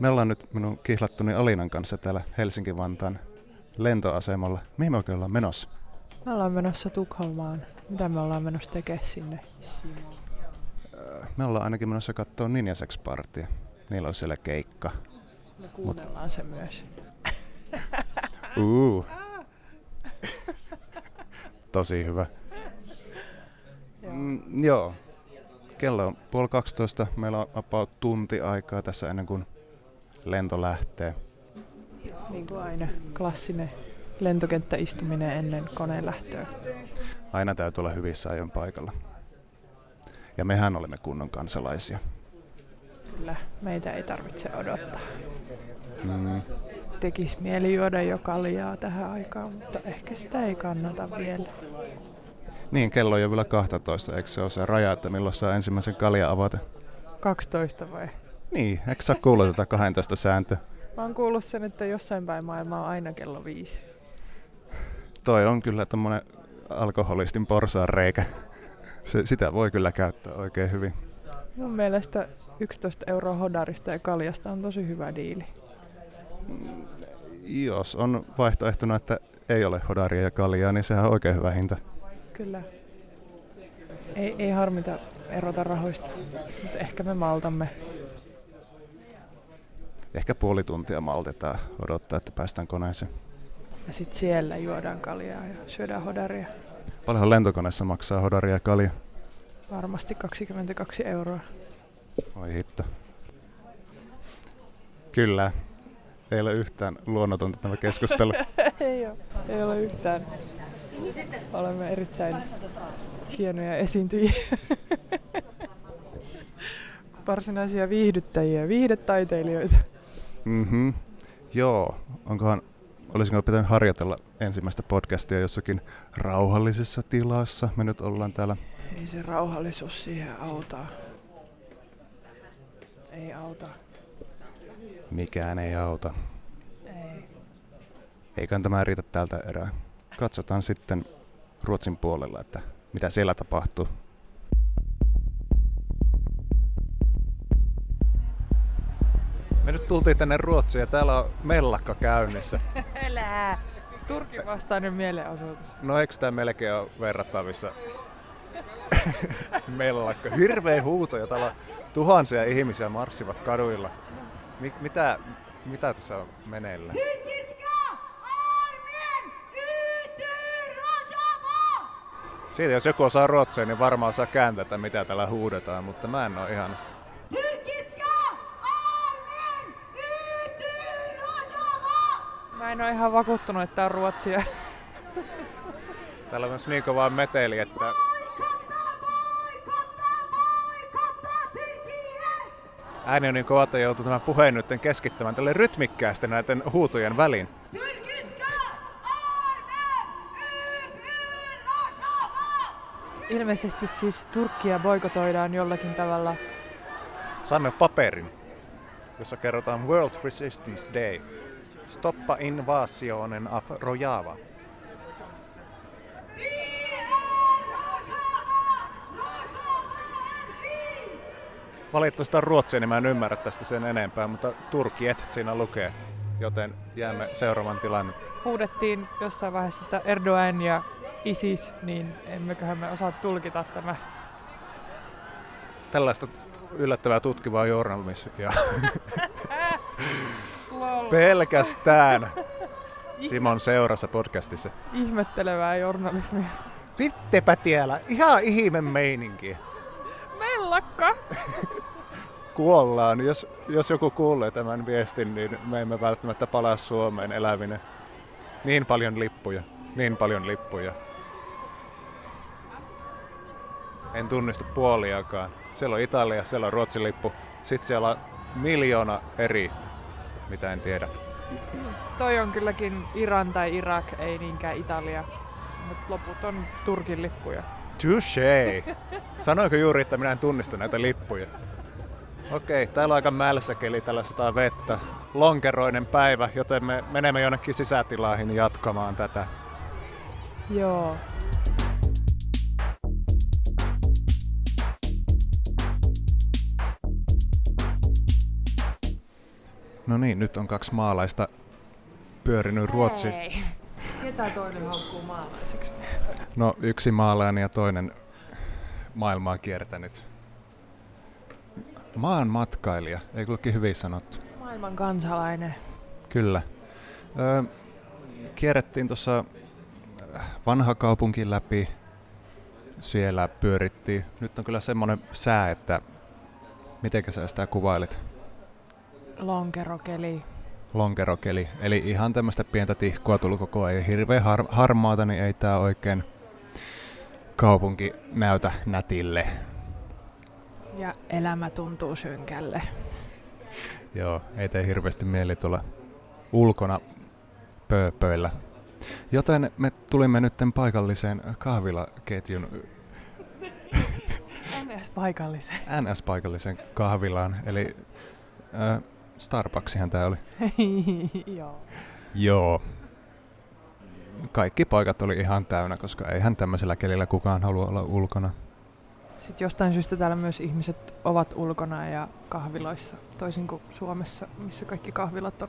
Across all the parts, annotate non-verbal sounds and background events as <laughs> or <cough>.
Me ollaan nyt minun kihlattuni Alinan kanssa täällä Helsinki-Vantaan lentoasemalla. Mihin me oikein ollaan menossa? Me ollaan menossa Tukholmaan. Mitä me ollaan menossa tekemään sinne? Me ollaan ainakin menossa katsoa Ninja Sex Partia. Niillä on siellä keikka. Me kuunnellaan Mut... se myös. <laughs> Uh. Tosi hyvä. Joo. Mm, joo. Kello on puoli 12. Meillä on about tunti aikaa tässä ennen kuin lento lähtee. Niin kuin aina. Klassinen lentokenttäistuminen ennen koneen lähtöä. Aina täytyy olla hyvissä ajoin paikalla. Ja mehän olemme kunnon kansalaisia. Kyllä, meitä ei tarvitse odottaa. Mm. Tekis mieli juoda jo kaljaa tähän aikaan, mutta ehkä sitä ei kannata vielä. Niin, kello on jo vielä 12, eikö se ole se raja, että milloin saa ensimmäisen kalja avata? 12 vai? Niin, eikö sä kuullut tätä 12 sääntöä? Mä oon kuullut sen, että jossain päin maailmaa on aina kello viisi. Toi on kyllä tommonen alkoholistin porsaan reikä. Se, sitä voi kyllä käyttää oikein hyvin. Mun mielestä 11 euroa hodarista ja kaljasta on tosi hyvä diili. Mm, jos on vaihtoehtona, että ei ole hodaria ja kaljaa, niin sehän on oikein hyvä hinta. Kyllä. Ei, ei harmita erota rahoista, mutta ehkä me maltamme. Ehkä puoli tuntia maltetaan odottaa, että päästään koneeseen. Ja sitten siellä juodaan kaljaa ja syödään hodaria. Paljon lentokoneessa maksaa hodaria ja kalja? Varmasti 22 euroa. Oi hitto. Kyllä. Ei ole yhtään luonnotonta tämä keskustelu. <laughs> ei ole. Ei ole yhtään. Olemme erittäin hienoja esiintyjiä. <laughs> Varsinaisia viihdyttäjiä, viihdetaiteilijoita. Mhm. Joo. Onkohan, olisiko pitänyt harjoitella ensimmäistä podcastia jossakin rauhallisessa tilassa? Me nyt ollaan täällä. Ei se rauhallisuus siihen auta. Ei auta. Mikään ei auta. Ei. Eiköhän tämä riitä tältä erää. Katsotaan sitten Ruotsin puolella, että mitä siellä tapahtuu. Me nyt tultiin tänne Ruotsiin ja täällä on mellakka käynnissä. <laughs> Elää! Turkin vastainen mielenosoitus. No eikö tämä melkein ole verrattavissa <laughs> mellakka? Hirveä huuto ja täällä on tuhansia ihmisiä marssivat kaduilla. Mik, mitä, mitä tässä on meneillä? Siitä jos joku osaa ruotsia, niin varmaan saa kääntää, mitä täällä huudetaan, mutta mä en ole ihan... en ole ihan vakuuttunut, että on ruotsia. Täällä on myös niin kovaa meteli, että... Ääni on niin kova, että joutuu tämän puheen nyt keskittämään tälle rytmikkäästi näiden huutojen väliin. Ilmeisesti siis Turkkia boikotoidaan jollakin tavalla. Saimme paperin, jossa kerrotaan World Resistance Day. Stoppa invasionen af Rojava. Valitettavasti on ruotsia, niin mä en ymmärrä tästä sen enempää, mutta turkiet siinä lukee, joten jäämme seuraavan tilanne. Huudettiin jossain vaiheessa, että Erdogan ja ISIS, niin emmeköhän me osaa tulkita tämä. Tällaista yllättävää tutkivaa journalismia. <laughs> Pelkästään <laughs> Simon seurassa podcastissa. Ihmettelevää journalismia. Vittepä tiellä, ihan ihme meininki. Mellakka! <laughs> Kuollaan. Jos, jos joku kuulee tämän viestin, niin me emme välttämättä palaa Suomeen elävinen. Niin paljon lippuja, niin paljon lippuja. En tunnista puoliakaan. Siellä on Italia, siellä on Ruotsin lippu. Sitten siellä on miljoona eri, mitä en tiedä. Toi on kylläkin Iran tai Irak, ei niinkään Italia. Mutta loput on Turkin lippuja. Touché! Sanoinko juuri, että minä en tunnista näitä lippuja? Okei, täällä on aika mälsä keli, tällä sataa vettä. Lonkeroinen päivä, joten me menemme jonnekin sisätilaihin jatkamaan tätä. Joo. No niin, nyt on kaksi maalaista pyörinyt Ruotsissa. Ei. Ketä toinen haukkuu maalaiseksi? No yksi maalainen ja toinen maailmaa kiertänyt. Maan matkailija, ei kullekin hyvin sanottu. Maailman kansalainen. Kyllä. Öö, kierrettiin tuossa vanha kaupunki läpi. Siellä pyörittiin. Nyt on kyllä semmoinen sää, että miten sä sitä kuvailit? Lonkerokeli. Lonkerokeli. Eli ihan tämmöistä pientä tihkua tullut koko ajan. Hirveän har- harmaata, niin ei tää oikein kaupunki näytä nätille. Ja elämä tuntuu synkälle. Joo, ei tee hirveästi mieli tulla ulkona pööpöillä. Joten me tulimme nyt paikalliseen kahvilaketjun <laughs> NS-paikalliseen. NS-paikallisen kahvilaan, eli äh, Starbucksihan tää oli. <laughs> Joo. Joo. Kaikki paikat oli ihan täynnä, koska eihän tämmöisellä kelillä kukaan halua olla ulkona. Sitten jostain syystä täällä myös ihmiset ovat ulkona ja kahviloissa, toisin kuin Suomessa, missä kaikki kahvilat on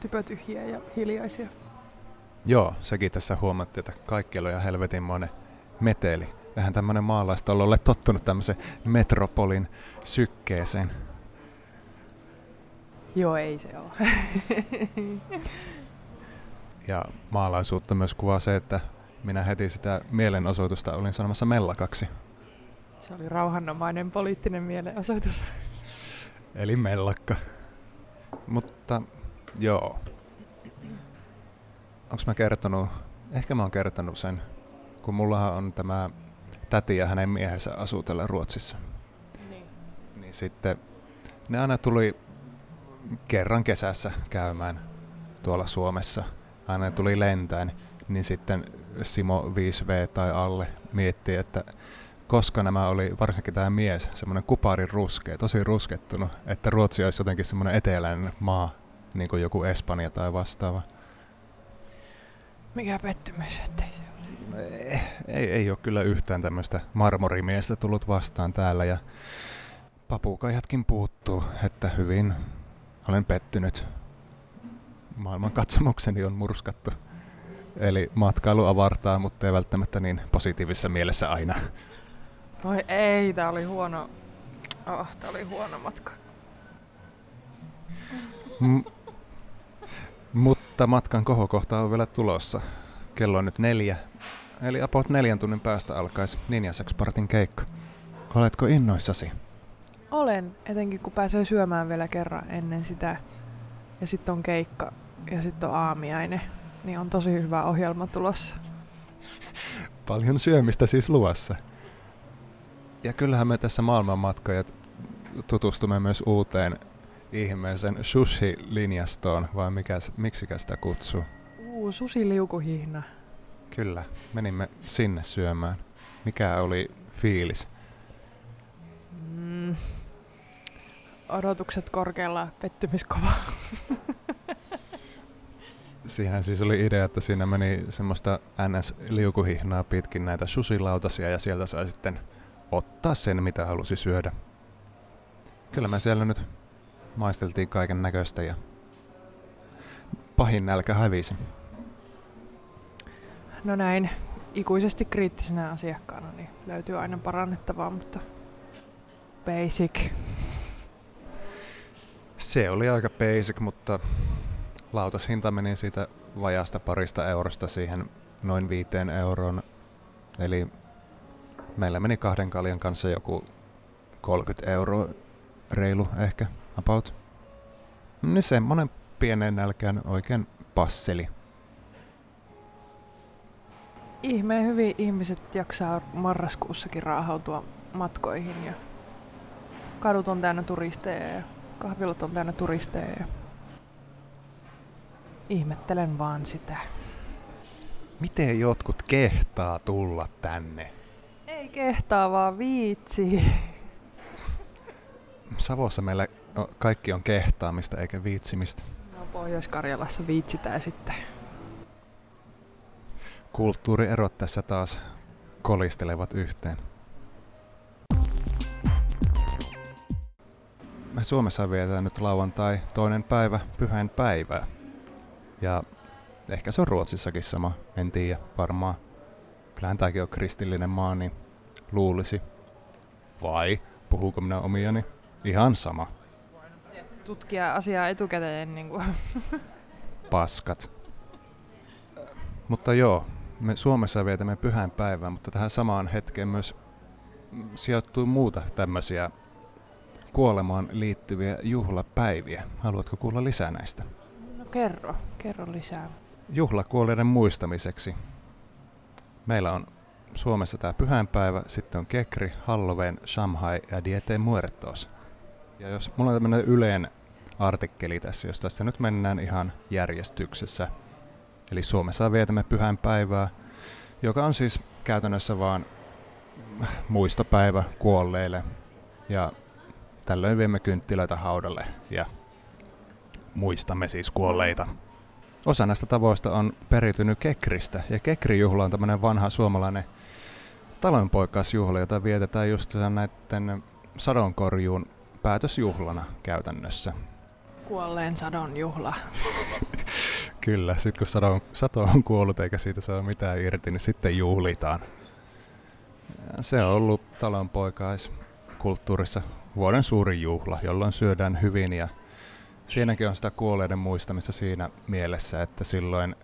typötyhjiä ja hiljaisia. Joo, sekin tässä huomattiin, että kaikki oli ihan helvetinmoinen meteli. Eihän tämmöinen maalaistalo ole tottunut tämmöiseen metropolin sykkeeseen. Joo, ei se ole. Ja maalaisuutta myös kuvaa se, että minä heti sitä mielenosoitusta olin sanomassa mellakaksi. Se oli rauhanomainen poliittinen mielenosoitus. Eli mellakka. Mutta joo. Onks mä kertonut, ehkä mä oon kertonut sen, kun mullahan on tämä täti ja hänen miehensä asuu täällä Ruotsissa. Niin. Niin sitten ne aina tuli kerran kesässä käymään tuolla Suomessa. Aina tuli lentäen, niin sitten Simo 5V tai alle mietti, että koska nämä oli, varsinkin tämä mies, semmoinen kuparin ruskea, tosi ruskettunut, että Ruotsi olisi jotenkin semmoinen eteläinen maa, niin kuin joku Espanja tai vastaava. Mikä pettymys, ettei se ole. Ei, ei, ei ole kyllä yhtään tämmöistä marmorimiestä tullut vastaan täällä ja papukaijatkin puuttuu, että hyvin olen pettynyt. Maailman katsomukseni on murskattu. Eli matkailu avartaa, mutta ei välttämättä niin positiivisessa mielessä aina. Voi ei, tää oli huono. Oh, tää oli huono matka. M- mutta matkan kohokohta on vielä tulossa. Kello on nyt neljä. Eli about neljän tunnin päästä alkaisi Ninja Sexpartin keikka. Oletko innoissasi? Olen, etenkin kun pääsee syömään vielä kerran ennen sitä. Ja sitten on keikka ja sitten on aamiainen. Niin on tosi hyvä ohjelma tulossa. Paljon syömistä siis luvassa. Ja kyllähän me tässä maailmanmatkajat tutustumme myös uuteen ihmeisen sushi-linjastoon, vai mikä, miksikä sitä kutsuu. Uu, susiliukuhihna. Kyllä, menimme sinne syömään. Mikä oli fiilis? Mm. Odotukset korkealla, pettymys kova. <laughs> Siinä siis oli idea, että siinä meni semmoista NS-liukuhihnaa pitkin näitä susilautasia ja sieltä sai sitten ottaa sen, mitä halusi syödä. Kyllä me siellä nyt maisteltiin kaiken näköistä ja pahin nälkä hävisi. No näin, ikuisesti kriittisenä asiakkaana niin löytyy aina parannettavaa, mutta basic. Se oli aika basic, mutta lautashinta meni siitä vajasta parista eurosta siihen noin viiteen euroon. Eli meillä meni kahden kaljan kanssa joku 30 euroa reilu ehkä, about. Niin semmonen pienen nälkään oikein passeli. Ihmeen hyvin ihmiset jaksaa marraskuussakin raahautua matkoihin ja kadut on täynnä turisteja ja kahvilat on täynnä turisteja. Ja ihmettelen vaan sitä. Miten jotkut kehtaa tulla tänne? Ei kehtaa vaan viitsi. Savossa meillä o- kaikki on kehtaamista eikä viitsimistä. No Pohjois-Karjalassa viitsitään sitten. Kulttuurierot tässä taas kolistelevat yhteen. Me Suomessa vietetään nyt lauantai toinen päivä pyhän päivää. Ja ehkä se on Ruotsissakin sama, en tiedä varmaan. Kyllähän tämäkin on kristillinen maa, niin luulisi. Vai puhuuko minä omiani? Ihan sama. Tutkia asiaa etukäteen. Niin kuin. <laughs> Paskat. Mutta joo, me Suomessa vietämme pyhän päivää, mutta tähän samaan hetkeen myös sijoittuu muuta tämmöisiä kuolemaan liittyviä juhlapäiviä. Haluatko kuulla lisää näistä? No kerro, kerro lisää. Juhlakuolleiden muistamiseksi. Meillä on Suomessa tämä pyhänpäivä, sitten on Kekri, Halloween, Shanghai ja Diete Muertos. Ja jos mulla on tämmöinen yleen artikkeli tässä, jos tässä nyt mennään ihan järjestyksessä. Eli Suomessa vietämme pyhänpäivää, joka on siis käytännössä vaan muistopäivä kuolleille. Ja tällöin viemme kynttilöitä haudalle ja muistamme siis kuolleita. Osa näistä tavoista on periytynyt Kekristä, ja Kekrijuhla on tämmöinen vanha suomalainen talonpoikasjuhla, jota vietetään just näiden sadonkorjuun päätösjuhlana käytännössä. Kuolleen sadon juhla. <laughs> Kyllä, sitten kun sadon, sato on kuollut eikä siitä saa mitään irti, niin sitten juhlitaan. Se on ollut talonpoikaiskulttuurissa vuoden suurin juhla, jolloin syödään hyvin ja siinäkin on sitä kuolleiden muistamista siinä mielessä, että silloin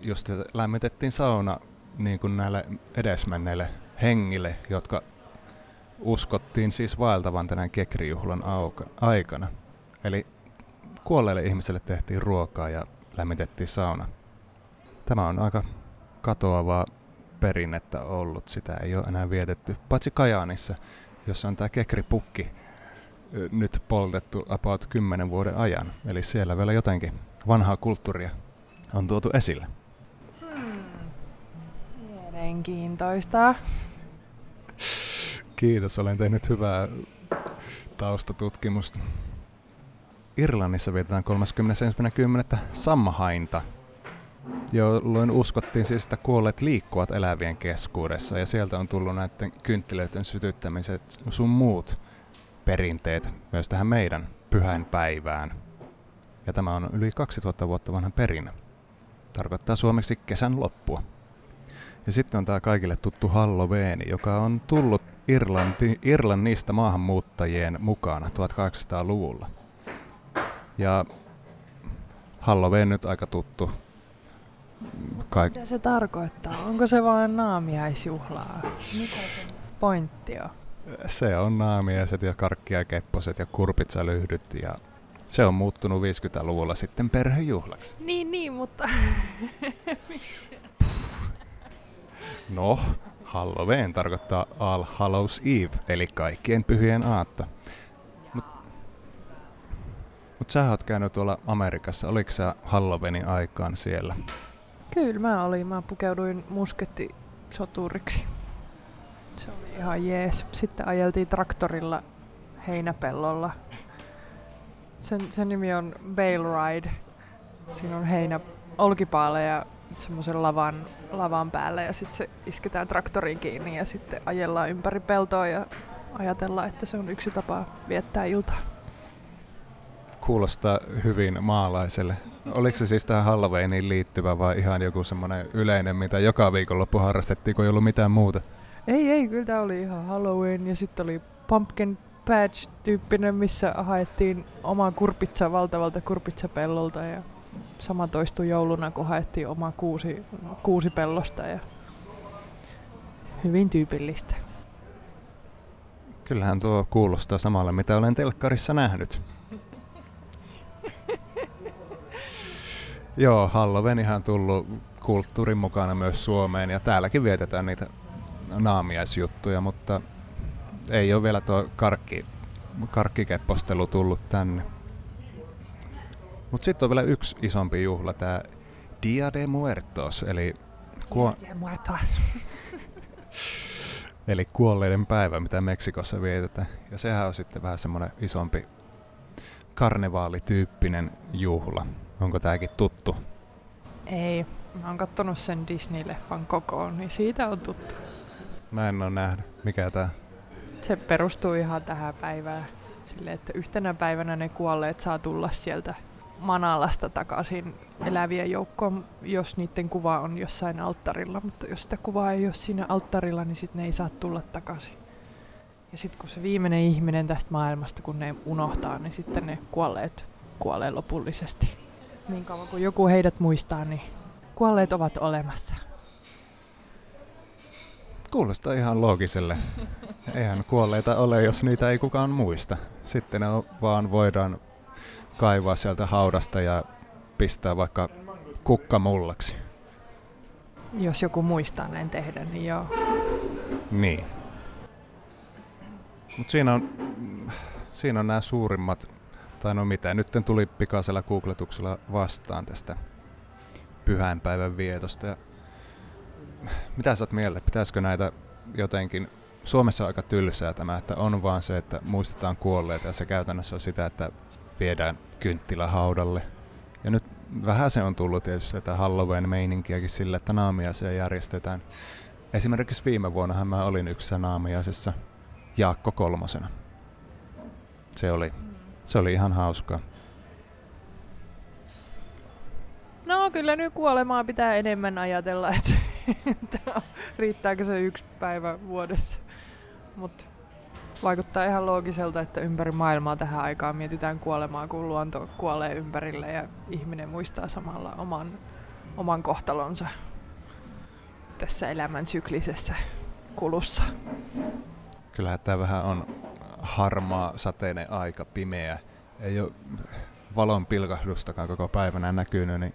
just lämmitettiin sauna niin kuin näille edesmenneille hengille, jotka uskottiin siis vaeltavan tänään kekrijuhlan aikana. Eli kuolleille ihmisille tehtiin ruokaa ja lämmitettiin sauna. Tämä on aika katoavaa perinnettä ollut. Sitä ei ole enää vietetty, paitsi Kajaanissa, jossa on tämä kekripukki nyt poltettu about 10 vuoden ajan. Eli siellä vielä jotenkin vanhaa kulttuuria on tuotu esille. Hmm. Mielenkiintoista. Kiitos, olen tehnyt hyvää taustatutkimusta. Irlannissa vietetään 31.10. Sammahainta, jolloin uskottiin siis, että kuolleet liikkuvat elävien keskuudessa ja sieltä on tullut näiden kynttilöiden sytyttämiset sun muut perinteet myös tähän meidän pyhän päivään. Ja tämä on yli 2000 vuotta vanha perinne. Tarkoittaa suomeksi kesän loppua. Ja sitten on tämä kaikille tuttu Halloween, joka on tullut Irlanti, Irlannista maahanmuuttajien mukana 1800-luvulla. Ja Halloween nyt aika tuttu. Kaik- Mitä se tarkoittaa? Onko se vain naamiaisjuhlaa? Mikä se pointti on? Se on naamiaiset ja karkkia kepposet ja kurpitsalyhdyt ja se on muuttunut 50-luvulla sitten perhejuhlaksi. Niin, niin, mutta... <laughs> no, Halloween tarkoittaa All Hallows Eve, eli kaikkien pyhien aatto. Mutta sä oot käynyt tuolla Amerikassa. Oliko sä Halloweenin aikaan siellä? Kyllä mä olin. Mä pukeuduin muskettisoturiksi. Se oli ihan jees. Sitten ajeltiin traktorilla heinäpellolla. Sen, sen nimi on Bale Ride. Siinä on heinä olkipaaleja semmoisen lavan, lavan päällä ja sitten se isketään traktoriin kiinni ja sitten ajellaan ympäri peltoa ja ajatellaan, että se on yksi tapa viettää iltaa kuulostaa hyvin maalaiselle. Oliko se siis tähän Halloweeniin liittyvä vai ihan joku semmoinen yleinen, mitä joka viikonloppu harrastettiin, kun ei ollut mitään muuta? Ei, ei, kyllä tämä oli ihan Halloween ja sitten oli Pumpkin Patch-tyyppinen, missä haettiin omaa kurpitsa valtavalta kurpitsapellolta ja sama toistui jouluna, kun haettiin omaa kuusi, kuusi pellosta ja hyvin tyypillistä. Kyllähän tuo kuulostaa samalle, mitä olen telkkarissa nähnyt. Joo, Halloween ihan tullut kulttuurin mukana myös Suomeen ja täälläkin vietetään niitä naamiaisjuttuja, mutta ei ole vielä tuo karkki, karkkikeppostelu tullut tänne. Mutta sitten on vielä yksi isompi juhla, tämä Dia de Muertos, eli, kuo- Dia de Muertos. <laughs> eli kuolleiden päivä, mitä Meksikossa vietetään. Ja sehän on sitten vähän semmoinen isompi karnevaalityyppinen juhla. Onko tääkin tuttu? Ei. Mä oon kattonut sen Disney-leffan kokoon, niin siitä on tuttu. Mä en oo nähnyt. Mikä tää? Se perustuu ihan tähän päivään. Sille, että yhtenä päivänä ne kuolleet saa tulla sieltä Manalasta takaisin eläviä joukkoon, jos niiden kuva on jossain alttarilla, mutta jos sitä kuvaa ei ole siinä alttarilla, niin sitten ne ei saa tulla takaisin. Ja sitten kun se viimeinen ihminen tästä maailmasta, kun ne unohtaa, niin sitten ne kuolleet kuolee lopullisesti. Niin kauan kuin joku heidät muistaa, niin kuolleet ovat olemassa. Kuulostaa ihan loogiselle. Eihän kuolleita ole, jos niitä ei kukaan muista. Sitten ne vaan voidaan kaivaa sieltä haudasta ja pistää vaikka kukkamullaksi. Jos joku muistaa näin tehdä, niin joo. Niin. Mutta siinä on, siinä on nämä suurimmat, tai no mitä, nyt tuli pikaisella googletuksella vastaan tästä pyhäinpäivän vietosta. Ja mitä sä oot mieltä, pitäisikö näitä jotenkin, Suomessa on aika tylsää tämä, että on vaan se, että muistetaan kuolleita ja se käytännössä on sitä, että viedään kynttilä haudalle. Ja nyt vähän se on tullut tietysti sitä Halloween-meininkiäkin sille, että naamiaisia järjestetään. Esimerkiksi viime vuonnahan mä olin yksi naamiaisessa Jaakko kolmosena. Se oli, se oli ihan hauskaa. No kyllä nyt kuolemaa pitää enemmän ajatella, että <laughs> riittääkö se yksi päivä vuodessa. Mutta vaikuttaa ihan loogiselta, että ympäri maailmaa tähän aikaan mietitään kuolemaa, kun luonto kuolee ympärille ja ihminen muistaa samalla oman, oman kohtalonsa tässä elämän syklisessä kulussa. Kyllähän tämä vähän on harmaa, sateinen aika, pimeä. Ei ole valon pilkahdustakaan koko päivänä näkynyt, niin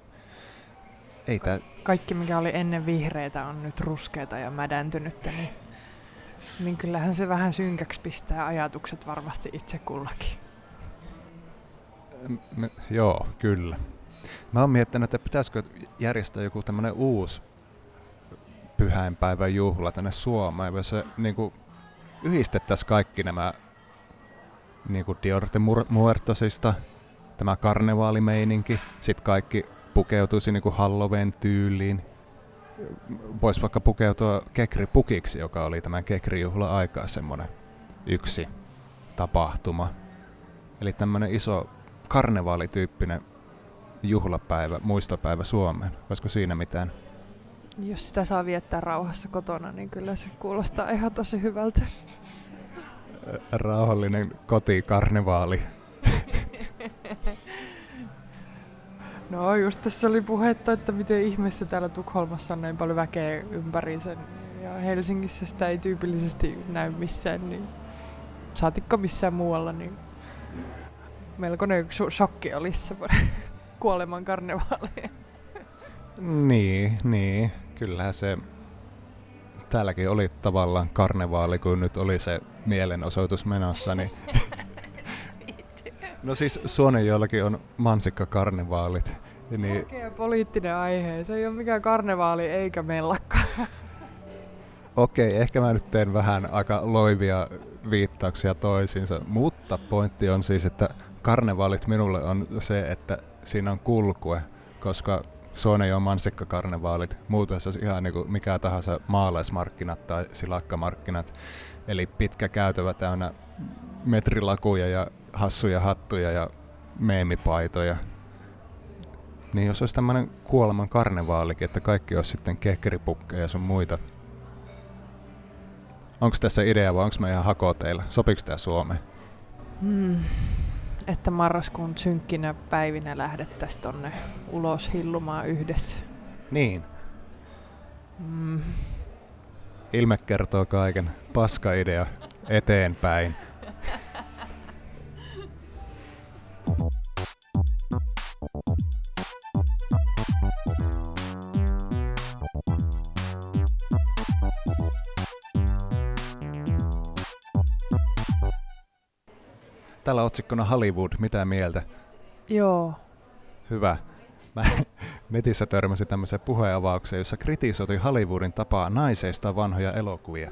ei tää... Kaikki, mikä oli ennen vihreitä, on nyt ruskeata ja mädäntynyttä, niin, niin kyllähän se vähän synkäksi pistää ajatukset varmasti itse kullakin. Me, joo, kyllä. Mä oon miettinyt, että pitäisikö järjestää joku tämmönen uusi pyhäinpäivän juhla tänne Suomeen, jossa niin yhdistettäisiin kaikki nämä niin kuin Diorte Muertosista, tämä karnevaalimeininki, sitten kaikki pukeutuisi niin kuin Halloween tyyliin. Voisi vaikka pukeutua Kekri-pukiksi, joka oli tämän Kekri-juhla aikaa semmoinen yksi tapahtuma. Eli tämmöinen iso karnevaalityyppinen juhlapäivä, muistopäivä Suomeen. Olisiko siinä mitään? Jos sitä saa viettää rauhassa kotona, niin kyllä se kuulostaa ihan tosi hyvältä. Rauhallinen kotikarnevaali. <laughs> No just tässä oli puhetta, että miten ihmeessä täällä Tukholmassa on näin paljon väkeä ympäriinsä. Ja Helsingissä sitä ei tyypillisesti näy missään, niin saatikko missään muualla, niin melkoinen shokki olisi se <laughs> kuoleman karnevaali. Niin, niin. Kyllähän se täälläkin oli tavallaan karnevaali, kun nyt oli se mielenosoitus menossa, niin <laughs> No siis Suonenjoellakin on mansikkakarnevaalit. Niin... Oikea poliittinen aihe. Se ei ole mikään karnevaali eikä mellakka. Okei, ehkä mä nyt teen vähän aika loivia viittauksia toisiinsa, mutta pointti on siis, että karnevaalit minulle on se, että siinä on kulkue, koska Suonejoen mansikkakarnevaalit, muuten se olisi ihan niin kuin mikä tahansa maalaismarkkinat tai silakkamarkkinat, eli pitkä käytävä täynnä metrilakuja ja hassuja hattuja ja meemipaitoja. Niin jos olisi tämmöinen kuoleman karnevaalikin, että kaikki olisi sitten kekeripukkeja ja sun muita. Onko tässä idea vai onko mä ihan hakoteilla? Sopiiko tämä Suomeen? Hmm. Että marraskuun synkkinä päivinä lähdettäisiin tonne ulos hillumaan yhdessä. Niin. Hmm. Ilme kertoo kaiken. Paska idea. Eteenpäin. Tällä otsikkona Hollywood, mitä mieltä? Joo. Hyvä. Mä <laughs> netissä törmäsin tämmöiseen puheenavaukseen, jossa kritisoitiin Hollywoodin tapaa naiseista vanhoja elokuvia.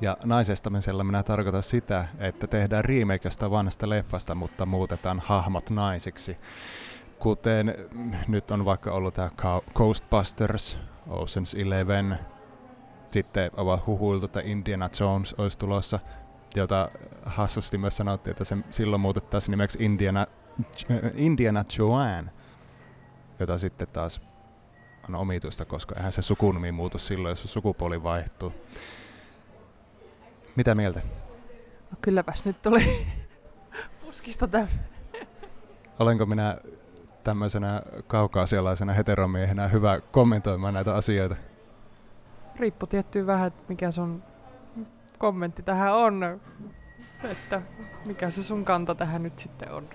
Ja naisestamisella minä tarkoitan sitä, että tehdään remake vanhasta leffasta, mutta muutetaan hahmot naisiksi. Kuten nyt on vaikka ollut tämä Ghostbusters, Ocean's Eleven, sitten ovat huhuiltu, että Indiana Jones olisi tulossa. Jota hassusti myös sanottiin, että se silloin muutettaisiin nimeksi Indiana, Indiana Joanne, jota sitten taas on omituista, koska eihän se sukunimi muutu silloin, jos sukupuoli vaihtuu. Mitä mieltä? No kylläpäs nyt tuli puskista tämä. Olenko minä tämmöisenä kaukaasialaisena heteromiehenä hyvä kommentoimaan näitä asioita? Riippuu tietty vähän, että mikä sun kommentti tähän on. Että mikä se sun kanta tähän nyt sitten on.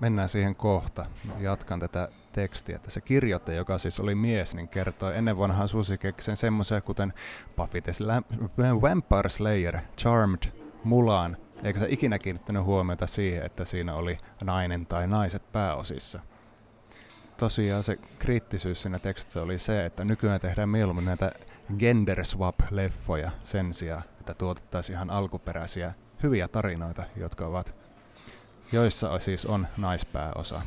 Mennään siihen kohta. Jatkan tätä tekstiä, se kirjoittaja, joka siis oli mies, niin kertoi ennen vanhaan susikeksen semmoisia kuten Buffy the Vampire Slayer, Charmed, Mulan, eikä se ikinä kiinnittänyt huomiota siihen, että siinä oli nainen tai naiset pääosissa. Tosiaan se kriittisyys siinä tekstissä oli se, että nykyään tehdään mieluummin näitä gender swap-leffoja sen sijaan, että tuotettaisiin ihan alkuperäisiä hyviä tarinoita, jotka ovat, joissa siis on naispääosa.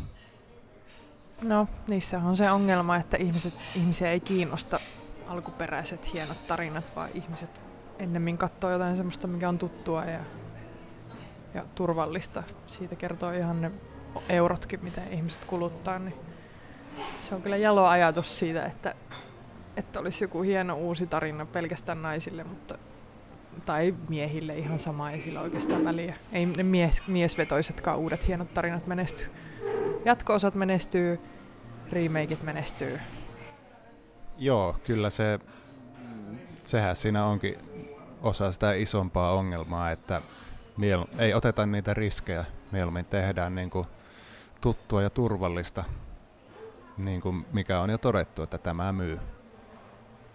No, niissä on se ongelma, että ihmiset, ihmisiä ei kiinnosta alkuperäiset hienot tarinat, vaan ihmiset ennemmin katsoo jotain semmoista, mikä on tuttua ja, ja turvallista. Siitä kertoo ihan ne eurotkin, mitä ihmiset kuluttaa. Niin se on kyllä jalo ajatus siitä, että, että olisi joku hieno uusi tarina pelkästään naisille, mutta tai miehille ihan sama, ei sillä oikeastaan väliä. Ei ne mies, miesvetoisetkaan uudet hienot tarinat menesty. Jatko-osat menestyy, remakeit menestyy. Joo, kyllä se, sehän siinä onkin osa sitä isompaa ongelmaa, että miel- ei oteta niitä riskejä, mieluummin tehdään niin kuin tuttua ja turvallista, niin kuin mikä on jo todettu, että tämä myy,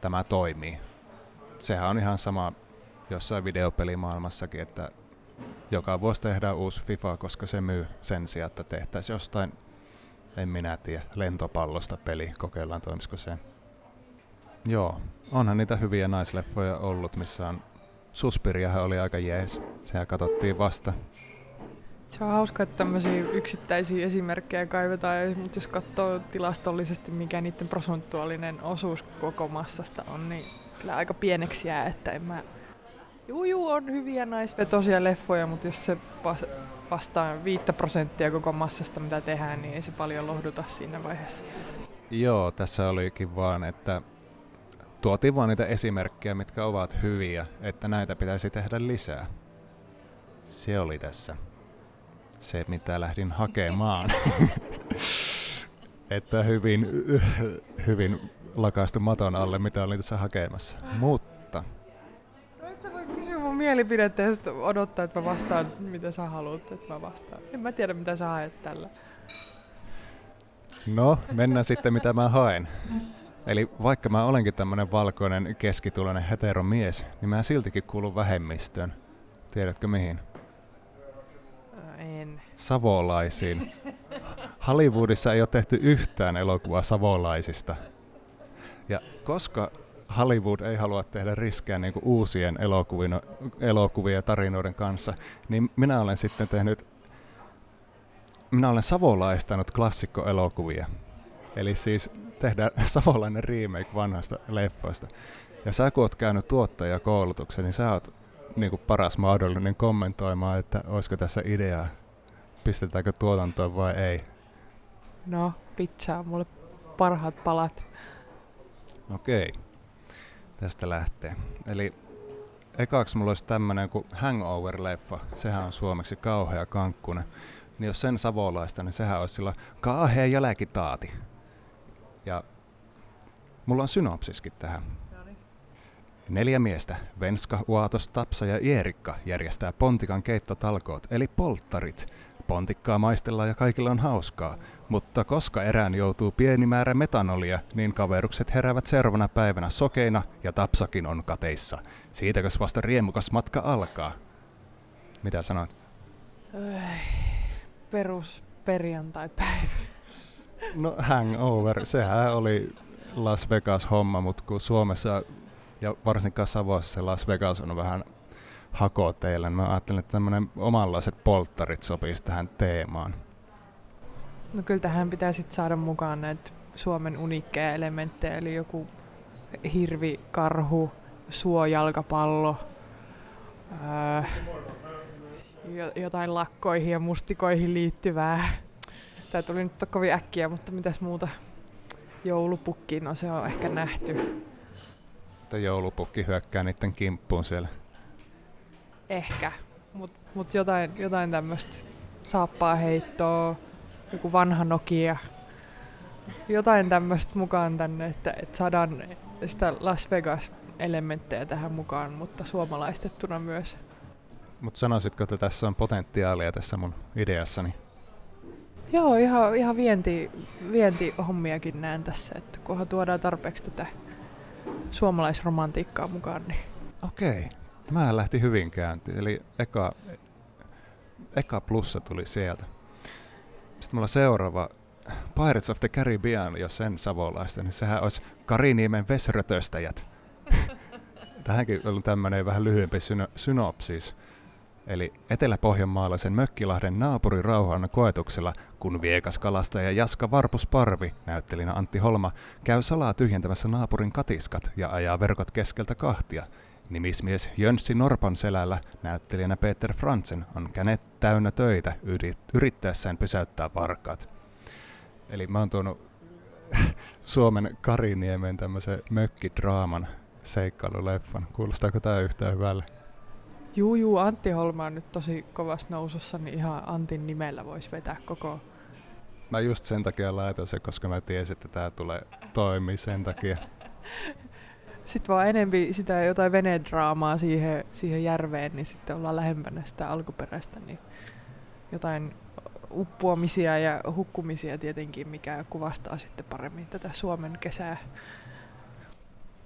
tämä toimii. Sehän on ihan sama jossain videopelimaailmassakin, että joka vuosi tehdään uusi FIFA, koska se myy sen sijaan, että tehtäisiin jostain, en minä tiedä, lentopallosta peli, kokeillaan toimisiko se. Joo, onhan niitä hyviä naisleffoja ollut, missä on Suspiriahan oli aika jees. Sehän katsottiin vasta. Se on hauska, että tämmöisiä yksittäisiä esimerkkejä kaivetaan, mutta jos katsoo tilastollisesti, mikä niiden prosentuaalinen osuus koko massasta on, niin kyllä aika pieneksi jää, että en mä... Juu, juu, on hyviä naisvetosia leffoja, mutta jos se vastaa 5 prosenttia koko massasta, mitä tehdään, niin ei se paljon lohduta siinä vaiheessa. Joo, tässä olikin vaan, että tuotiin vaan niitä esimerkkejä, mitkä ovat hyviä, että näitä pitäisi tehdä lisää. Se oli tässä se, mitä lähdin hakemaan. <laughs> että hyvin, hyvin lakaistu maton alle, mitä olin tässä hakemassa. Mutta... No et sä voi kysyä mun mielipidettä ja odottaa, että mä vastaan, mitä sä haluat, että mä vastaan. En mä tiedä, mitä sä haet tällä. No, mennään sitten, mitä mä haen. Eli vaikka mä olenkin tämmönen valkoinen keskituloinen heteromies, niin mä siltikin kuulun vähemmistöön. Tiedätkö mihin? Savolaisiin. Hollywoodissa ei ole tehty yhtään elokuvaa savolaisista. Ja koska Hollywood ei halua tehdä riskejä niin uusien elokuvien, elokuvien ja tarinoiden kanssa, niin minä olen sitten tehnyt, minä olen savolaistanut klassikkoelokuvia. Eli siis tehdään <laughs> savolainen remake vanhoista leffoista. Ja sä kun oot käynyt tuottajakoulutuksen, niin sä oot niin kuin paras mahdollinen kommentoimaan, että olisiko tässä ideaa, pistetäänkö tuotantoon vai ei. No, pitchaa mulle parhaat palat. Okei, tästä lähtee. Eli ekaksi mulla olisi tämmönen kuin Hangover-leffa. Sehän on suomeksi kauhea kankkunen. Niin jos sen savolaista, niin sehän olisi sillä kaahea jälkitaati. Ja mulla on synopsiskin tähän. Neljä miestä, Venska, Uatos, Tapsa ja Ierikka, järjestää Pontikan keittotalkoot, eli polttarit. Pontikkaa maistellaan ja kaikilla on hauskaa, mutta koska erään joutuu pieni määrä metanolia, niin kaverukset heräävät seuraavana päivänä sokeina ja Tapsakin on kateissa. Siitäkös vasta riemukas matka alkaa? Mitä sanot? Perus perjantai-päivä. No hangover, sehän oli Las Vegas-homma, mutta kun Suomessa ja varsinkaan Savossa se Las Vegas on vähän hakoteilla, niin mä ajattelin, että tämmöinen omanlaiset polttarit sopisi tähän teemaan. No kyllä tähän pitää sitten saada mukaan näitä Suomen uniikkeja elementtejä, eli joku hirvi, karhu, suojalkapallo, öö, jotain lakkoihin ja mustikoihin liittyvää. Tämä tuli nyt kovin äkkiä, mutta mitäs muuta? Joulupukki, no se on ehkä nähty. Että joulupukki hyökkää niiden kimppuun siellä. Ehkä, mutta mut jotain, jotain tämmöistä saappaa heittoa, joku vanha Nokia, jotain tämmöistä mukaan tänne, että, että saadaan sitä Las Vegas-elementtejä tähän mukaan, mutta suomalaistettuna myös. Mutta sanoisitko, että tässä on potentiaalia tässä mun ideassani? Joo, ihan, ihan vienti, vientihommiakin näen tässä, että kunhan tuodaan tarpeeksi tätä suomalaisromantiikkaa mukaan. Niin. Okei, tämä lähti hyvin käyntiin, eli eka, eka plussa tuli sieltä. Sitten mulla seuraava Pirates of the Caribbean, jos sen savolaista, niin sehän olisi Kariniemen vesrötöstäjät. <laughs> Tähänkin on tämmöinen vähän lyhyempi syno- synopsis. Eli Etelä-Pohjanmaalaisen Mökkilahden naapurirauhan koetuksella, kun viekas kalastaja Jaska Varpusparvi, näyttelinä Antti Holma, käy salaa tyhjentämässä naapurin katiskat ja ajaa verkot keskeltä kahtia. Nimismies Jönssi Norpan selällä, näyttelijänä Peter Fransen, on känet täynnä töitä yrittäessään pysäyttää varkaat. Eli mä oon tuonut <laughs> Suomen Kariniemen tämmöisen mökkidraaman seikkailuleffan. Kuulostaako tää yhtään hyvälle? Juu, juu, Antti Holma on nyt tosi kovassa nousussa, niin ihan Antin nimellä voisi vetää koko... Mä just sen takia laitoin se, koska mä tiesin, että tää tulee toimii sen takia. <laughs> Sitten vaan enempi sitä jotain venedraamaa siihen, siihen järveen, niin sitten ollaan lähempänä sitä alkuperäistä, niin jotain uppoamisia ja hukkumisia tietenkin, mikä kuvastaa sitten paremmin tätä Suomen kesää.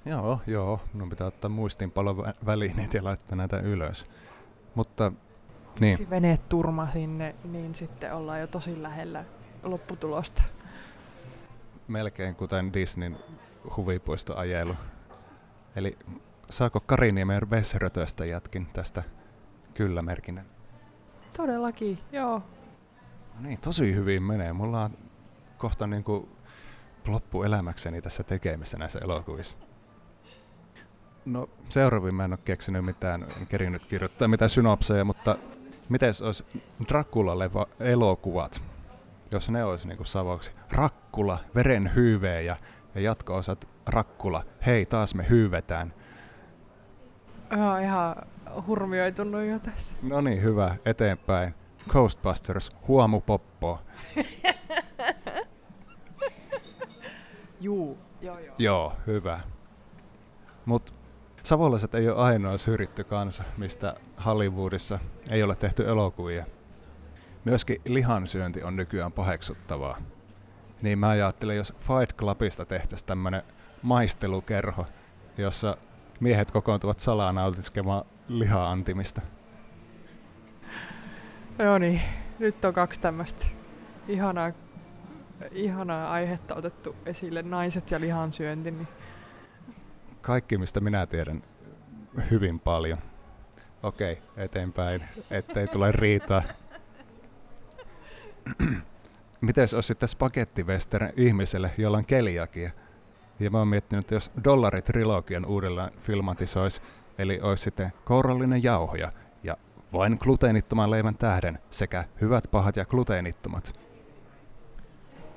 Joo, joo. Minun pitää ottaa muistinpalon välineet ja laittaa näitä ylös. Mutta niin. Si veneet turma sinne, niin sitten ollaan jo tosi lähellä lopputulosta. Melkein kuten Disneyn huvipuistoajelu. Eli saako Kariniemen Vesserötöstä jatkin tästä kyllä merkinnän? Todellakin, joo. No niin, tosi hyvin menee. Mulla on kohta niin kuin loppuelämäkseni tässä tekemistä näissä elokuvissa. No seuraavin mä en ole keksinyt mitään, en kerinyt kirjoittaa mitään synopseja, mutta miten olisi Dracula-leva elokuvat, jos ne olisi niin savoksi Rakkula, veren hyyveä ja, ja jatko-osat Rakkula, hei taas me hyyvetään. Joo, ihan hurmioitunut jo tässä. No niin, hyvä, eteenpäin. Ghostbusters, huomu poppo. <laughs> Juu, joo joo. Joo, hyvä. Mut savolaiset ei ole ainoa syrjitty kansa, mistä Hollywoodissa ei ole tehty elokuvia. Myöskin lihansyönti on nykyään paheksuttavaa. Niin mä ajattelen, jos Fight Clubista tehtäisiin tämmönen maistelukerho, jossa miehet kokoontuvat salaa nautiskemaan liha-antimista. Joo niin, nyt on kaksi tämmöistä ihanaa, ihanaa aihetta otettu esille, naiset ja lihansyönti. Niin. Kaikki, mistä minä tiedän hyvin paljon. Okei, eteenpäin, ettei tule riitaa. Miten olisi sitten spagettivestern ihmiselle, jolla on keliakia? Ja mä oon miettinyt, että jos Dollari-trilogian uudelleen filmatisoisi, eli olisi sitten kourallinen jauhoja, vain gluteenittoman leivän tähden sekä hyvät, pahat ja gluteenittomat.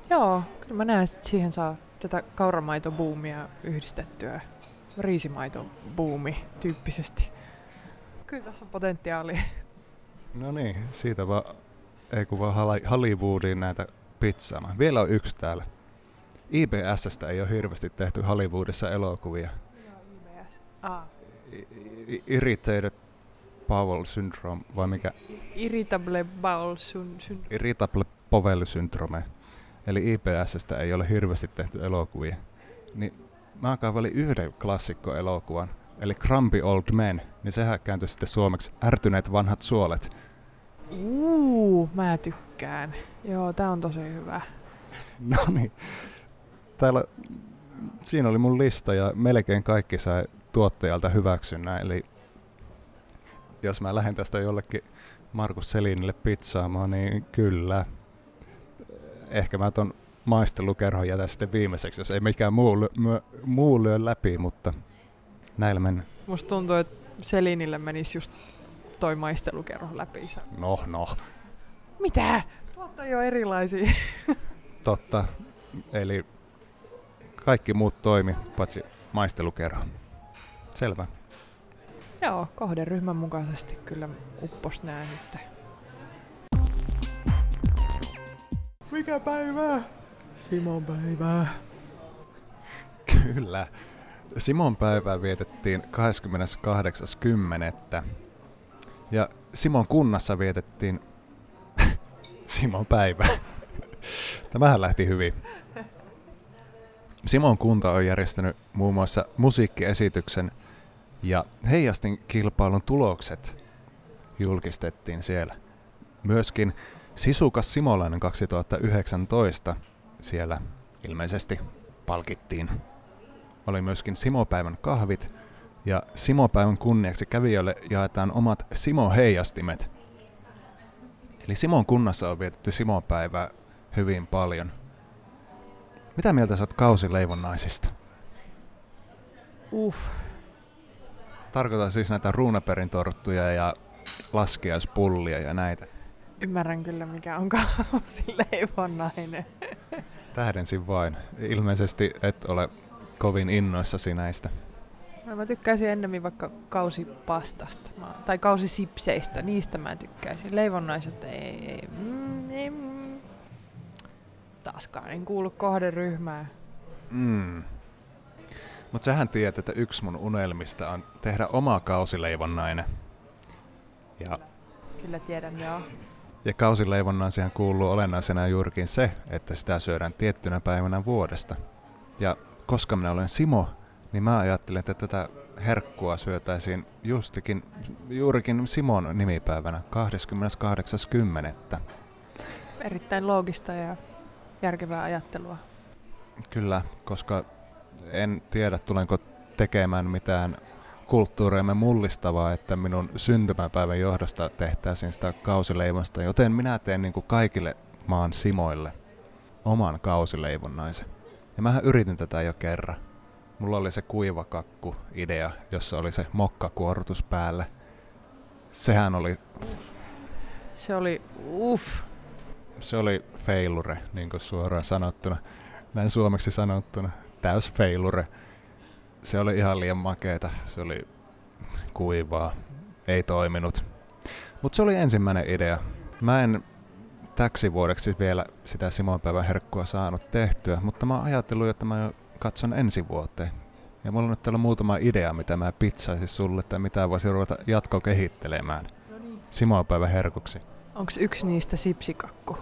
Joo, kyllä mä näen, että siihen saa tätä kauramaitobuumia yhdistettyä. Riisimaitobuumi tyyppisesti. Kyllä tässä on potentiaalia. No niin, siitä vaan, ei kun vaan Hollywoodiin näitä pizzaamaan. Vielä on yksi täällä. IBSstä ei ole hirveästi tehty Hollywoodissa elokuvia. Joo, IBS. Ah. Irritated Bowel syndrome, vai mikä? Irritable bowel syndrome. Irritable bowel syndrome. Eli IPSstä ei ole hirveästi tehty elokuvia. Niin mä kaivalin yhden klassikkoelokuvan, eli Grumpy Old Men, niin sehän kääntyi sitten suomeksi Ärtyneet vanhat suolet. Uuu, mä tykkään. Joo, tää on tosi hyvä. <laughs> No niin. Täällä, siinä oli mun lista ja melkein kaikki sai tuottajalta hyväksynnän, eli jos mä lähden tästä jollekin Markus Selinille pizzaamaan, niin kyllä. Ehkä mä ton maistelukerhon jätä sitten viimeiseksi, jos ei mikään muu, lyö, muu lyö läpi, mutta näillä mennään. Musta tuntuu, että Selinille menisi just toi maistelukerho läpi. No, no. Mitä? Tuot on jo erilaisia. <laughs> Totta. Eli kaikki muut toimi, paitsi maistelukerho. Selvä. Joo, kohderyhmän mukaisesti kyllä uppos nää nyt. Mikä päivä? Simon päivää. Kyllä. Simon päivää vietettiin 28.10. Ja Simon kunnassa vietettiin <laughs> Simon päivä. Tämähän lähti hyvin. Simon kunta on järjestänyt muun muassa musiikkiesityksen ja heijastin kilpailun tulokset julkistettiin siellä. Myöskin Sisukas Simolainen 2019 siellä ilmeisesti palkittiin. Oli myöskin Simopäivän kahvit ja Simopäivän kunniaksi kävijöille jaetaan omat Simo-heijastimet. Eli Simon kunnassa on vietetty Simopäivää hyvin paljon. Mitä mieltä sä oot kausileivonnaisista? Uff. Tarkoitan siis näitä ruunaperin torttuja ja laskiaispullia ja näitä. Ymmärrän kyllä mikä on kausileivonnainen. <laughs> Tähdensin vain. Ilmeisesti et ole kovin innoissasi näistä. No, mä tykkäisin ennemmin vaikka kausipastasta mä, tai kausisipseistä, niistä mä tykkäisin. Leivonnaiset ei, ei, mm, ei mm. taaskaan en kuulu kohderyhmään. Mm. Mutta sähän tiedät, että yksi mun unelmista on tehdä oma kausileivonnainen. Ja, Kyllä tiedän, joo. Ja kausileivonnaisihan kuuluu olennaisena juurikin se, että sitä syödään tiettynä päivänä vuodesta. Ja koska minä olen Simo, niin mä ajattelin, että tätä herkkua syötäisiin justikin, juurikin Simon nimipäivänä 28.10. Erittäin loogista ja järkevää ajattelua. Kyllä, koska en tiedä tulenko tekemään mitään kulttuuriamme mullistavaa, että minun syntymäpäivän johdosta tehtäisiin sitä kausileivosta, joten minä teen niin kuin kaikille maan simoille oman kausileivonnaisen. Ja mähän yritin tätä jo kerran. Mulla oli se kuivakakku idea, jossa oli se mokkakuorutus päällä. Sehän oli, Se oli uff. se oli failure, niin kuin suoraan sanottuna. Näin suomeksi sanottuna. Täys failure. Se oli ihan liian makeeta. Se oli kuivaa. Ei toiminut. Mutta se oli ensimmäinen idea. Mä en täksi vuodeksi vielä sitä Simonpäivän herkkua saanut tehtyä, mutta mä oon ajatellut, että mä katson ensi vuoteen. Ja mulla on nyt täällä muutama idea, mitä mä pizzaisin sulle, tai mitä voisin ruveta jatko kehittelemään. Simonpäivän herkuksi. Onks yksi niistä sipsikakku?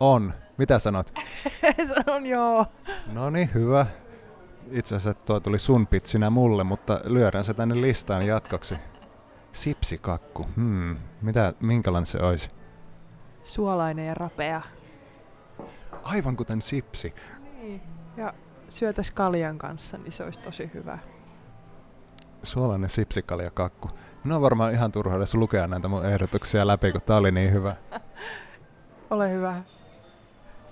On. Mitä sanot? <laughs> Sanon joo. No niin, hyvä. Itse asiassa tuo tuli sun pitsinä mulle, mutta lyödään se tänne listaan jatkoksi. Sipsikakku. Hmm. Mitä, minkälainen se olisi? Suolainen ja rapea. Aivan kuten sipsi. Niin. Ja syötäis kaljan kanssa, niin se olisi tosi hyvä. Suolainen sipsikaljakakku. Minun on varmaan ihan turha edes lukea näitä mun ehdotuksia läpi, kun tää oli niin hyvä. <laughs> Ole hyvä.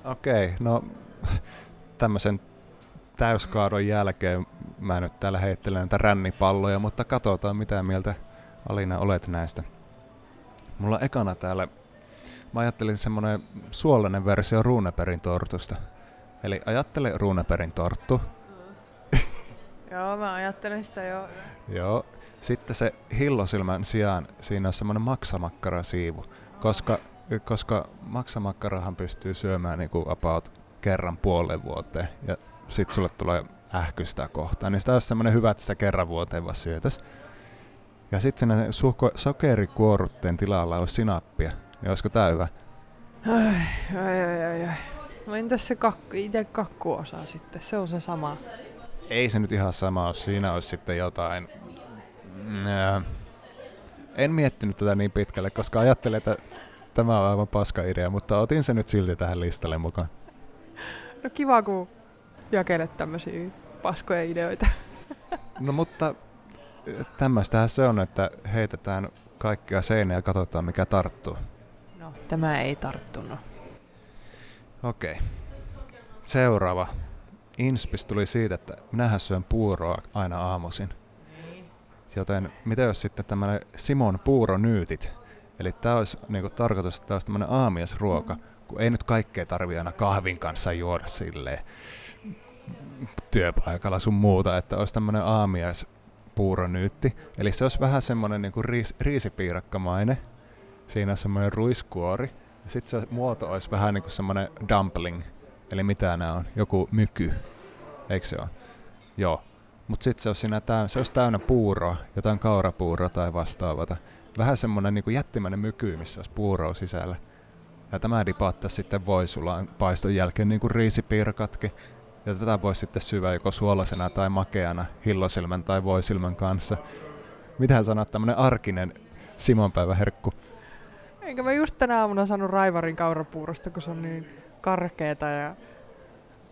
Okei, no tämmöisen täyskaadon jälkeen mä nyt täällä heittelen näitä rännipalloja, mutta katsotaan mitä mieltä Alina olet näistä. Mulla on ekana täällä, mä ajattelin semmonen suolainen versio ruuneperin tortusta. Eli ajattele ruuneperin torttu, <laughs> Joo, mä ajattelen sitä jo. joo. Sitten se hillosilmän sijaan siinä on semmonen maksamakkarasiivu, koska, koska maksamakkarahan pystyy syömään niinku about kerran puolen vuoteen ja sit sulle tulee ähkystä kohtaa, niin sitä olisi semmoinen hyvä, että sitä kerran vuoteen vaan syötäs. Ja sitten siinä suko- sokerikuorutteen tilalla olisi sinappia, niin olisiko tää hyvä? Ai, ai, ai, ai, ai. No entäs se kakku, itse kakkuosa sitten? Se on se sama. Ei se nyt ihan sama ole, siinä olisi sitten jotain... Mm, En miettinyt tätä niin pitkälle, koska ajattelin, että tämä on aivan paska idea, mutta otin se nyt silti tähän listalle mukaan. No kiva, kun jakelet tämmösiä paskoja ideoita. No mutta tämmöistähän se on, että heitetään kaikkea seinään ja katsotaan mikä tarttuu. No, tämä ei tarttunut. Okei. Seuraava. Inspis tuli siitä, että minähän syön puuroa aina aamuisin. Joten mitä jos sitten tämmöinen Simon puuronyytit? Eli tämä olisi niinku tarkoitus, että tämä olisi tämmöinen aamiasruoka, kun ei nyt kaikkea tarvitse aina kahvin kanssa juoda silleen työpaikalla sun muuta, että olisi tämmöinen aamiais puuronyytti. Eli se olisi vähän semmoinen niinku riis, riisipiirakkamainen. Siinä on semmoinen ruiskuori. Ja sitten se muoto olisi vähän niin kuin semmoinen dumpling. Eli mitä nämä on? Joku myky. Eikö se ole? Joo. Mutta sitten se olisi, siinä täynnä, se olisi täynnä puuroa, jotain kaurapuuroa tai vastaavata. Vähän semmoinen niin jättimäinen myky, missä olisi puuroa sisällä. Ja tämä dipattaisi sitten voisulaan paiston jälkeen niin kuin riisipiirakatkin. Ja tätä voisi sitten syödä joko suolasena tai makeana, hillosilmän tai voisilmän kanssa. Mitä sanot tämmönen arkinen Simonpäiväherkku? Enkä mä just tänä aamuna saanut raivarin kaurapuurosta, kun se on niin karkeeta ja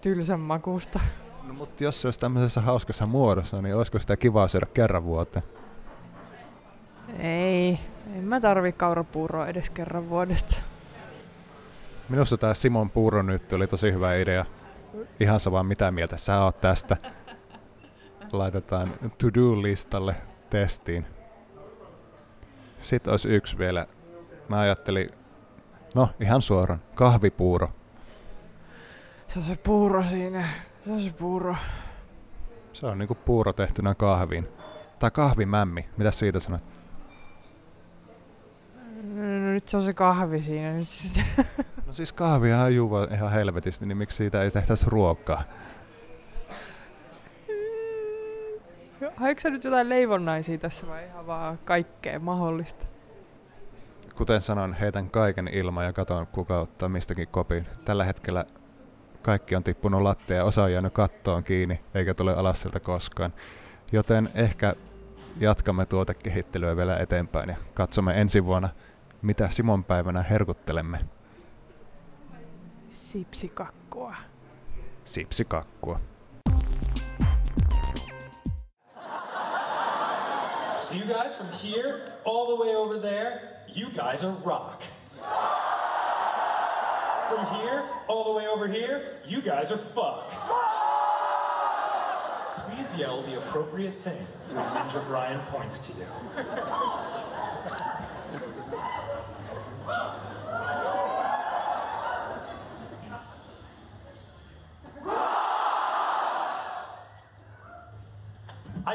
tylsän makusta. No mutta jos se olisi tämmöisessä hauskassa muodossa, niin olisiko sitä kivaa syödä kerran vuoteen? Ei, en mä tarvi kaurapuuroa edes kerran vuodesta. Minusta tämä Simon puuro nyt oli tosi hyvä idea. Ihan sama mitä mieltä sä oot tästä. Laitetaan to-do-listalle testiin. Sitten olisi yksi vielä. Mä ajattelin, no ihan suoraan, kahvipuuro. Se on se puuro siinä. Se on se puuro. Se on niinku puuro tehtynä kahviin. Tai kahvimämmi, mitä siitä sanot? No, nyt se on se kahvi siinä. Nyt. <laughs> No siis kahvia juo ihan helvetisti, niin miksi siitä ei tehtäisi ruokaa? Haluatko sä nyt jotain leivonnaisia tässä vai ihan vaan kaikkea mahdollista? Kuten sanoin, heitän kaiken ilman ja katon kuka ottaa mistäkin kopin. Tällä hetkellä kaikki on tippunut latteen ja osa on jäänyt kattoon kiinni, eikä tule alas sieltä koskaan. Joten ehkä jatkamme tuotekehittelyä vielä eteenpäin ja katsomme ensi vuonna, mitä Simon päivänä herkuttelemme. Sipsikakkua. Sipsikakkua. So you guys from here all the way over there, you guys are rock. From here all the way over here, you guys are fuck. Please yell the appropriate thing when Ninja Brian points to you.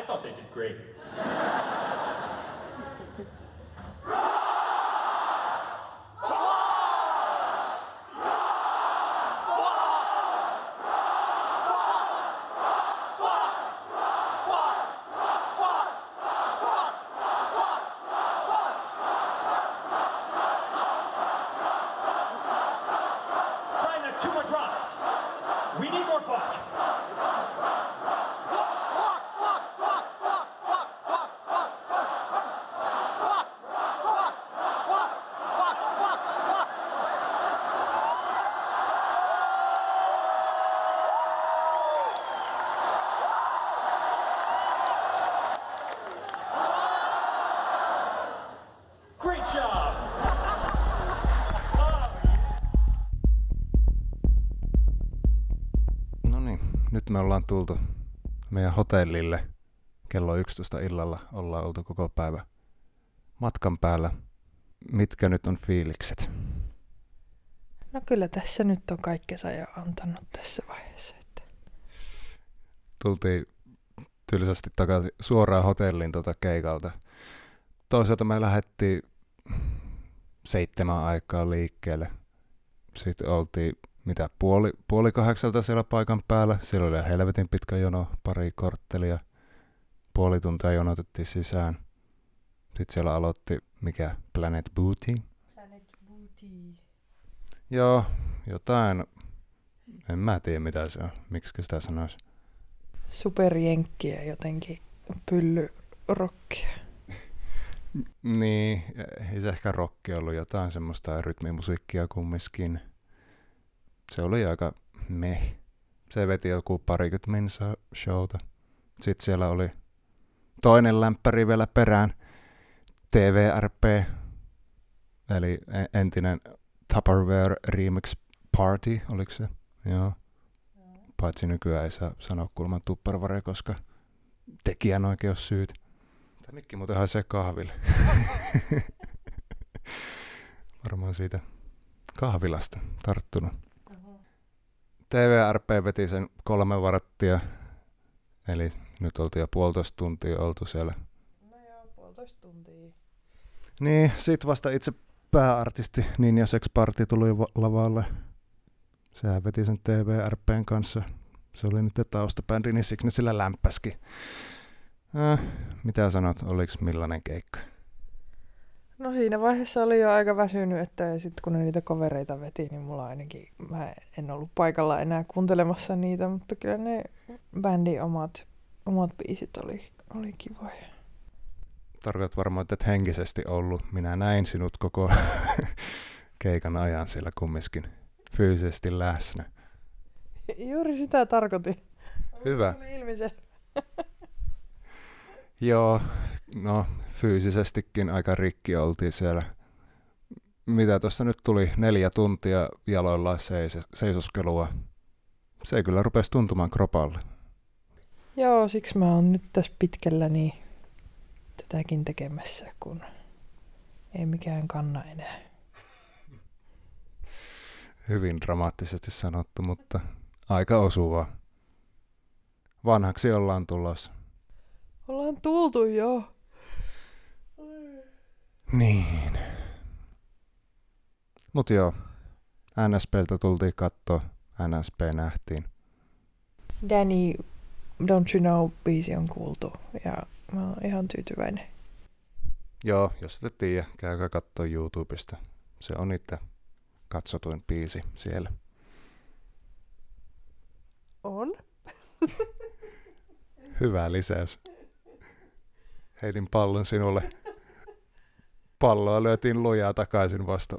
Thought they did great. Me ollaan tultu meidän hotellille. Kello 11 illalla ollaan oltu koko päivä matkan päällä. Mitkä nyt on fiilikset? No kyllä tässä nyt on kaikkensa jo antanut tässä vaiheessa. Että. Tultiin tylsästi takaisin suoraan hotelliin tuota keikalta. Toisaalta me lähdettiin seitsemän aikaa liikkeelle. Sitten oltiin mitä puoli, puoli kahdeksalta siellä paikan päällä. Siellä oli helvetin pitkä jono, pari korttelia. Puoli tuntia jonotettiin sisään. Sitten siellä aloitti mikä Planet Booty. Planet Booty. Joo, jotain. En mä tiedä mitä se on. Miksi sitä sanoisi. Superjenkkiä jotenkin pyllyrokkia. Niin, ei se ehkä rokki ollut jotain semmoista rytmimusiikkia kumminkin. Se oli aika meh. Se veti joku parikymmentä minsa showta. Sitten siellä oli toinen lämpäri vielä perään. TVRP, eli e- entinen Tupperware Remix Party, oliko se? Joo. Paitsi nykyään ei saa sanoa kulman Tupperware, koska tekijänoikeussyyt. Tämä mikki muuten haisee kahville. <laughs> Varmaan siitä kahvilasta tarttunut. TVRP veti sen kolme varttia, eli nyt oltiin jo puolitoista tuntia oltu siellä. No joo, puolitoista tuntia. Niin, sit vasta itse pääartisti Ninja Sex Party tuli va- lavalle. Sehän veti sen TVRPn kanssa. Se oli nyt taustabändi, niin siksi ne sillä lämpäski. Äh, mitä sanot, oliks millainen keikka? No siinä vaiheessa oli jo aika väsynyt, että sitten kun ne niitä kovereita veti, niin mulla ainakin, mä en ollut paikalla enää kuuntelemassa niitä, mutta kyllä ne bändin omat, omat biisit oli, oli kivoja. Tarkoitat varmaan, että et henkisesti ollut. Minä näin sinut koko <laughs> keikan ajan siellä kumminkin fyysisesti läsnä. Juuri sitä tarkoitin. Hyvä. Tuli ilmi se. Joo, no fyysisestikin aika rikki oltiin siellä. Mitä tuossa nyt tuli neljä tuntia jaloilla seis- seisoskelua. Se ei kyllä rupesi tuntumaan kropalle. Joo, siksi mä oon nyt tässä pitkällä niin tätäkin tekemässä, kun ei mikään kanna enää. Hyvin dramaattisesti sanottu, mutta aika osuvaa. Vanhaksi ollaan tulossa. Ollaan tultu jo. Niin. Mut joo, NSPltä tultiin katsoa, NSP nähtiin. Danny, Don't You Know biisi on kuultu ja mä oon ihan tyytyväinen. Joo, jos ette tiedä, käykää katsoa YouTubesta. Se on itse katsotuin biisi siellä. On? Hyvä lisäys. Heitin pallon sinulle. Palloa lyötiin lujaa takaisin vasta,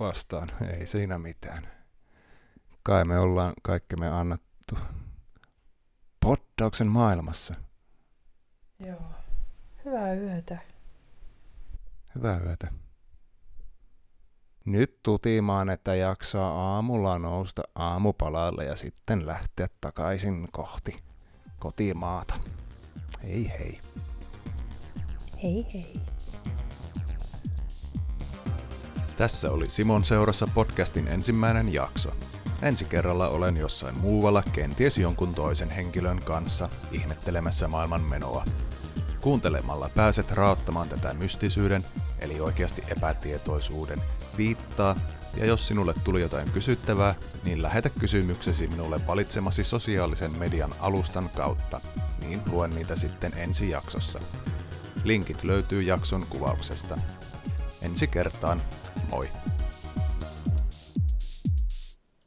vastaan. Ei siinä mitään. Kai me ollaan kaikki me annettu poddauksen maailmassa. Joo. Hyvää yötä. Hyvää yötä. Nyt tutimaan, että jaksaa aamulla nousta aamupalalle ja sitten lähteä takaisin kohti kotimaata. Hei hei. Hei hei. Tässä oli Simon seurassa podcastin ensimmäinen jakso. Ensi kerralla olen jossain muualla, kenties jonkun toisen henkilön kanssa, ihmettelemässä maailman menoa. Kuuntelemalla pääset raottamaan tätä mystisyyden, eli oikeasti epätietoisuuden, viittaa, ja jos sinulle tuli jotain kysyttävää, niin lähetä kysymyksesi minulle valitsemasi sosiaalisen median alustan kautta, niin luen niitä sitten ensi jaksossa. Linkit löytyy jakson kuvauksesta. Ensi kertaan, Moi!